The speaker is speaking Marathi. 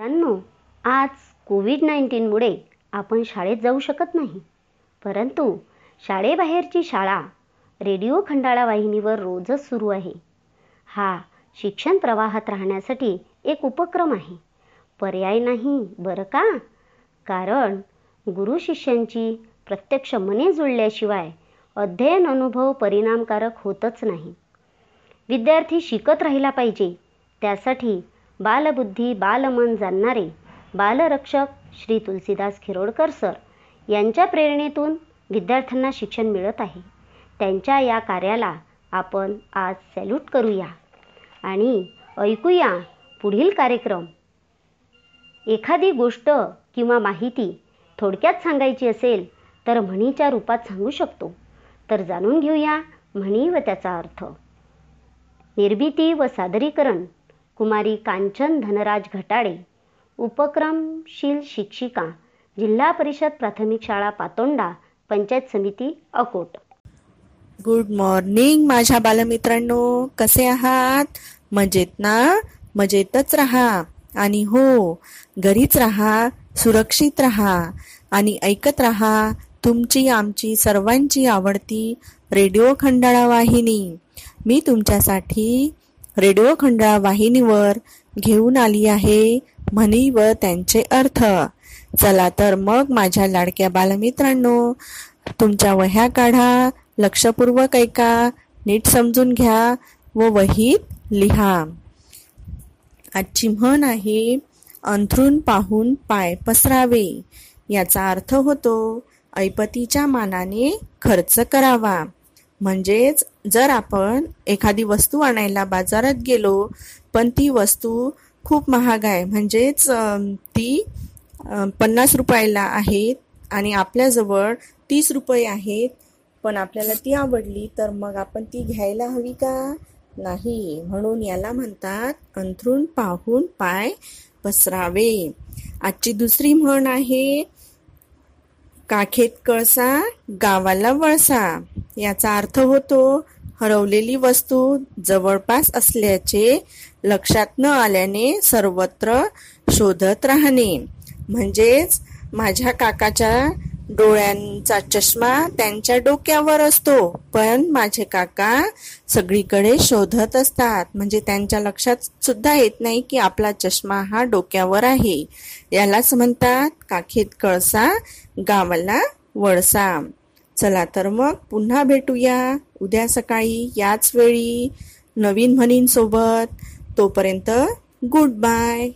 मुलांनो आज कोविड नाईन्टीनमुळे आपण शाळेत जाऊ शकत नाही. परंतु शाळेबाहेरची शाळा रेडिओ खंडाळा वाहिनीवर रोजच सुरू आहे. हा शिक्षण प्रवाहात राहण्यासाठी एक उपक्रम आहे. पर्याय नाही बरं का? कारण गुरु शिष्यांची प्रत्यक्ष मने जुळल्याशिवाय अध्ययन अनुभव परिणामकारक होतच नाही. विद्यार्थी शिकत राहिला पाहिजे त्यासाठी बालबुद्धी बालमन जाणणारे बालरक्षक श्री तुलसीदास खिरोडकर सर यांच्या प्रेरणेतून विद्यार्थ्यांना शिक्षण मिळत आहे. त्यांच्या या कार्याला आपण आज सॅल्यूट करूया. आणि ऐकूया पुढील कार्यक्रम. एखादी गोष्ट किंवा माहिती थोडक्यात सांगायची असेल तर म्हणीच्या रूपात सांगू शकतो. तर जाणून घेऊया म्हणी व त्याचा अर्थ. निर्मिती व सादरीकरण. कुमारी कांचन धनराज घटाडे उपक्रमशील शिक्षिका जिल्हा परिषद प्राथमिक शाळा पातोंडा पंचायत समिती अकोट. गुड मॉर्निंग माझ्या बालमित्रांनो. कसे आहात? मजेत ना? मजेतच राहा. आणि हो घरीच राहा सुरक्षित राहा आणि ऐकत राहा तुमची आमची सर्वांची आवडती रेडिओ खंडाळा वाहिनी. मी तुमच्यासाठी रेडिओ खंडाळा वाहिनीवर घेऊन आली आहे म्हणी व त्यांचे अर्थ. चला तर मग माझ्या लाडक्या बालमित्रांनो तुमच्या वह्या काढा लक्षपूर्वक ऐका नीट समजून घ्या व वहीत लिहा. आजची म्हण आहे अंथरून पाहून पाय पसरावे. याचा अर्थ होतो ऐपतीच्या मानाने खर्च करावा. म्हणजेच जर आपण एखादी वस्तू आणायला बाजारात गेलो पण ती वस्तू खूप महाग आहे. म्हणजेच ती पन्नास रुपयाला आहेत आणि आपल्याजवळ तीस रुपये आहेत पण आपल्याला ती आवडली तर मग आपण ती घ्यायला हवी का? नाही. म्हणून याला म्हणतात अंथरून पाहून पाय पसरावे. आजची दुसरी म्हण आहे काखेत कळसा गावाला वळसा. याचा अर्थ होतो हरवलेली वस्तू जवळपास असल्याचे लक्षात न आल्याने सर्वत्र शोधत राहणे. म्हणजेच माझ्या काकाच्या डोळ्यांचा चष्मा त्यांच्या डोक्यावर असतो पण माझे काका सगळीकडे शोधत असतात. म्हणजे त्यांच्या लक्षात सुद्धा येत नाही की आपला चष्मा हा डोक्यावर आहे. यालाच म्हणतात काखेत कळसा गावाला वळसा. चला तर मग पुन्हा भेटूया. उद्या सकाळी याच वेळी नवीन म्हणींसोबत. तोपर्यंत गुड बाय.